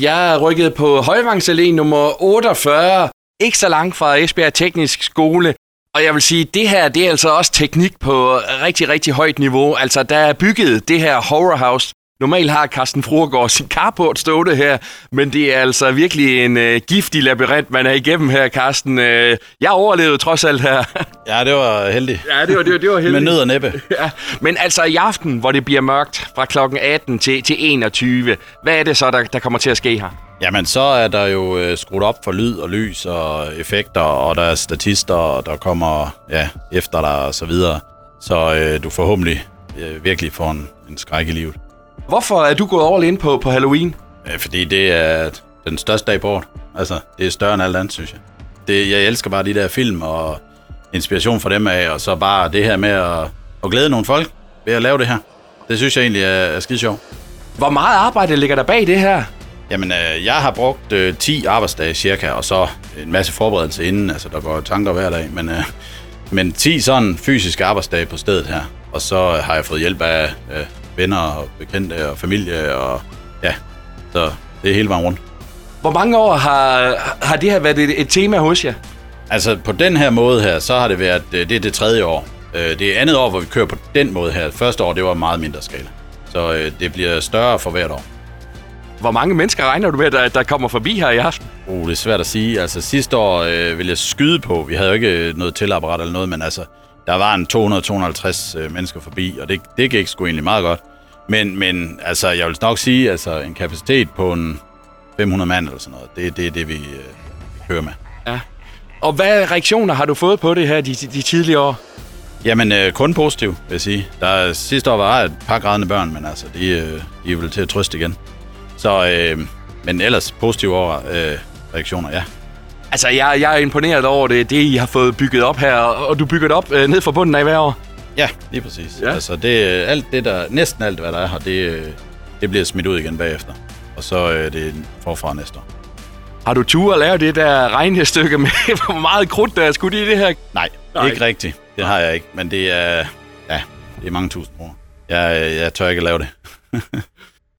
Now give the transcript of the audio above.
Jeg er rykket på Højvangsallé nummer 48, ikke så langt fra Esbjerg Teknisk Skole. Og jeg vil sige, det her det er altså også teknik på rigtig, rigtig højt niveau. Altså, der er bygget det her horror house. Normalt har Carsten Fruergaard sin carport stående her, men det er altså virkelig en øh, giftig labyrint, man er igennem her, Carsten. Øh, jeg overlevede trods alt her. Ja, det var heldigt. Ja, det var, det var, det var heldigt. Med nød og næppe. Ja, men altså i aften, hvor det bliver mørkt fra klokken 18 til, til 21, hvad er det så, der, der kommer til at ske her? Jamen, så er der jo øh, skruet op for lyd og lys og effekter, og der er statister, der kommer ja, efter dig og så videre. Så øh, du forhåbentlig øh, virkelig får en, en skræk i livet. Hvorfor er du gået all in på, på Halloween? Fordi det er den største dag på året. Altså, det er større end alt andet, synes jeg. Det, jeg elsker bare de der film og inspiration fra dem af, og så bare det her med at, at glæde nogle folk ved at lave det her. Det synes jeg egentlig er, er skide sjovt. Hvor meget arbejde ligger der bag det her? Jamen, øh, jeg har brugt øh, 10 arbejdsdage cirka, og så en masse forberedelse inden. Altså, der går tanker hver dag, men, øh, men 10 sådan fysiske arbejdsdage på stedet her. Og så har jeg fået hjælp af øh, venner og bekendte og familie, og ja, så det er hele vejen rundt. Hvor mange år har, har det her været et, et tema hos jer? Altså, på den her måde her, så har det været, øh, det er det tredje år. Øh, Det er andet år, hvor vi kører på den måde her. Første år, det var meget mindre skala. Så øh, det bliver større for hvert år. Hvor mange mennesker regner du med, der, der kommer forbi her i aften? Uh, det er svært at sige. Altså sidste år øh, vil jeg skyde på. Vi havde jo ikke noget tilapparat eller noget, men altså, der var en 200-250 øh, mennesker forbi, og det, det gik sgu egentlig meget godt. Men, men altså, jeg vil nok sige, altså en kapacitet på en 500 mand eller sådan noget, det, det er det, vi, øh, vi kører med. Ja. Og hvad reaktioner har du fået på det her de, de tidligere år? Jamen, øh, kun positiv, vil jeg sige. Der, er- sidste år var et par grædende børn, men altså, de, øh, de er vel til at trøste igen. Så, øh, men ellers positive over, øh, reaktioner, ja. Altså, jeg, jeg er imponeret over det, det, I har fået bygget op her, og du bygger det op øh, ned fra bunden af hver år. Ja, lige præcis. Ja. Altså, det, øh, alt det der, næsten alt, hvad der er her, det, øh, det bliver smidt ud igen bagefter. Og så er det forfra næste år. Har du tur at lave det der regnestykke med, hvor meget krudt der er skudt i det her? Nej, Nej. Nej, ikke rigtigt. Det har jeg ikke. Men det er, ja, det er mange tusind kroner. Jeg, jeg tør ikke at lave det.